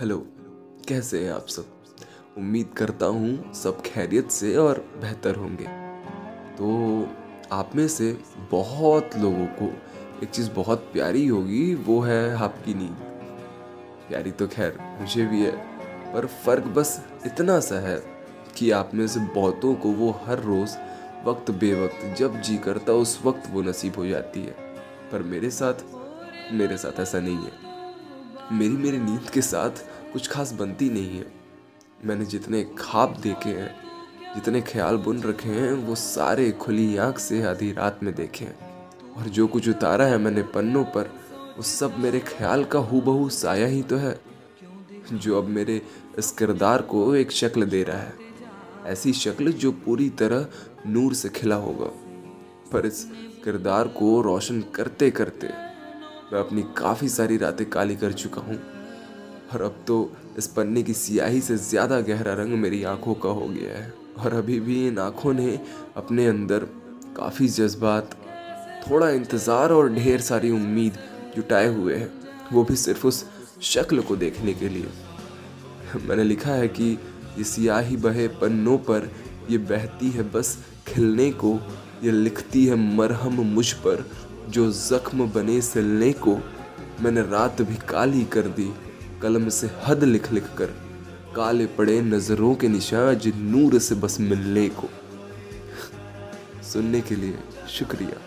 Hello, कैसे हैं आप सब? उम्मीद करता हूँ सब खैरियत से और बेहतर होंगे। तो आप में से बहुत लोगों को एक चीज़ बहुत प्यारी होगी, वो है आपकी नींद। प्यारी तो खैर मुझे भी है, पर फ़र्क बस इतना सा है कि आप में से बहुतों को वो हर रोज़ वक्त बेवक्त जब जी करता उस वक्त वो नसीब हो जाती है। पर मेरे साथ मेरे साथ ऐसा नहीं है। मेरी मेरी नींद के साथ कुछ खास बनती नहीं है। मैंने जितने ख्वाब देखे हैं, जितने ख्याल बुन रखे हैं, वो सारे खुली आँख से आधी रात में देखे हैं। और जो कुछ उतारा है मैंने पन्नों पर, वो सब मेरे ख्याल का हूबहू साया ही तो है, जो अब मेरे इस किरदार को एक शक्ल दे रहा है। ऐसी शक्ल जो पूरी तरह नूर से खिला होगा। पर इस किरदार को रोशन करते करते मैं अपनी काफ़ी सारी रातें काली कर चुका हूँ। और अब तो इस पन्ने की सियाही से ज़्यादा गहरा रंग मेरी आँखों का हो गया है। और अभी भी इन आँखों ने अपने अंदर काफ़ी जज्बात, थोड़ा इंतज़ार और ढेर सारी उम्मीद जुटाए हुए हैं। वो भी सिर्फ़ उस शक्ल को देखने के लिए। मैंने लिखा है कि ये सियाही बहे पन्नों पर ये बहती है बस खिलने को, ये लिखती है मरहम मुझ पर। जो जख्म बने सिलने को मैंने रात भी काली कर दी, कलम से हद लिख लिख कर, काले पड़े नज़रों के निशान जिन नूर से बस मिलने को। सुनने के लिए शुक्रिया।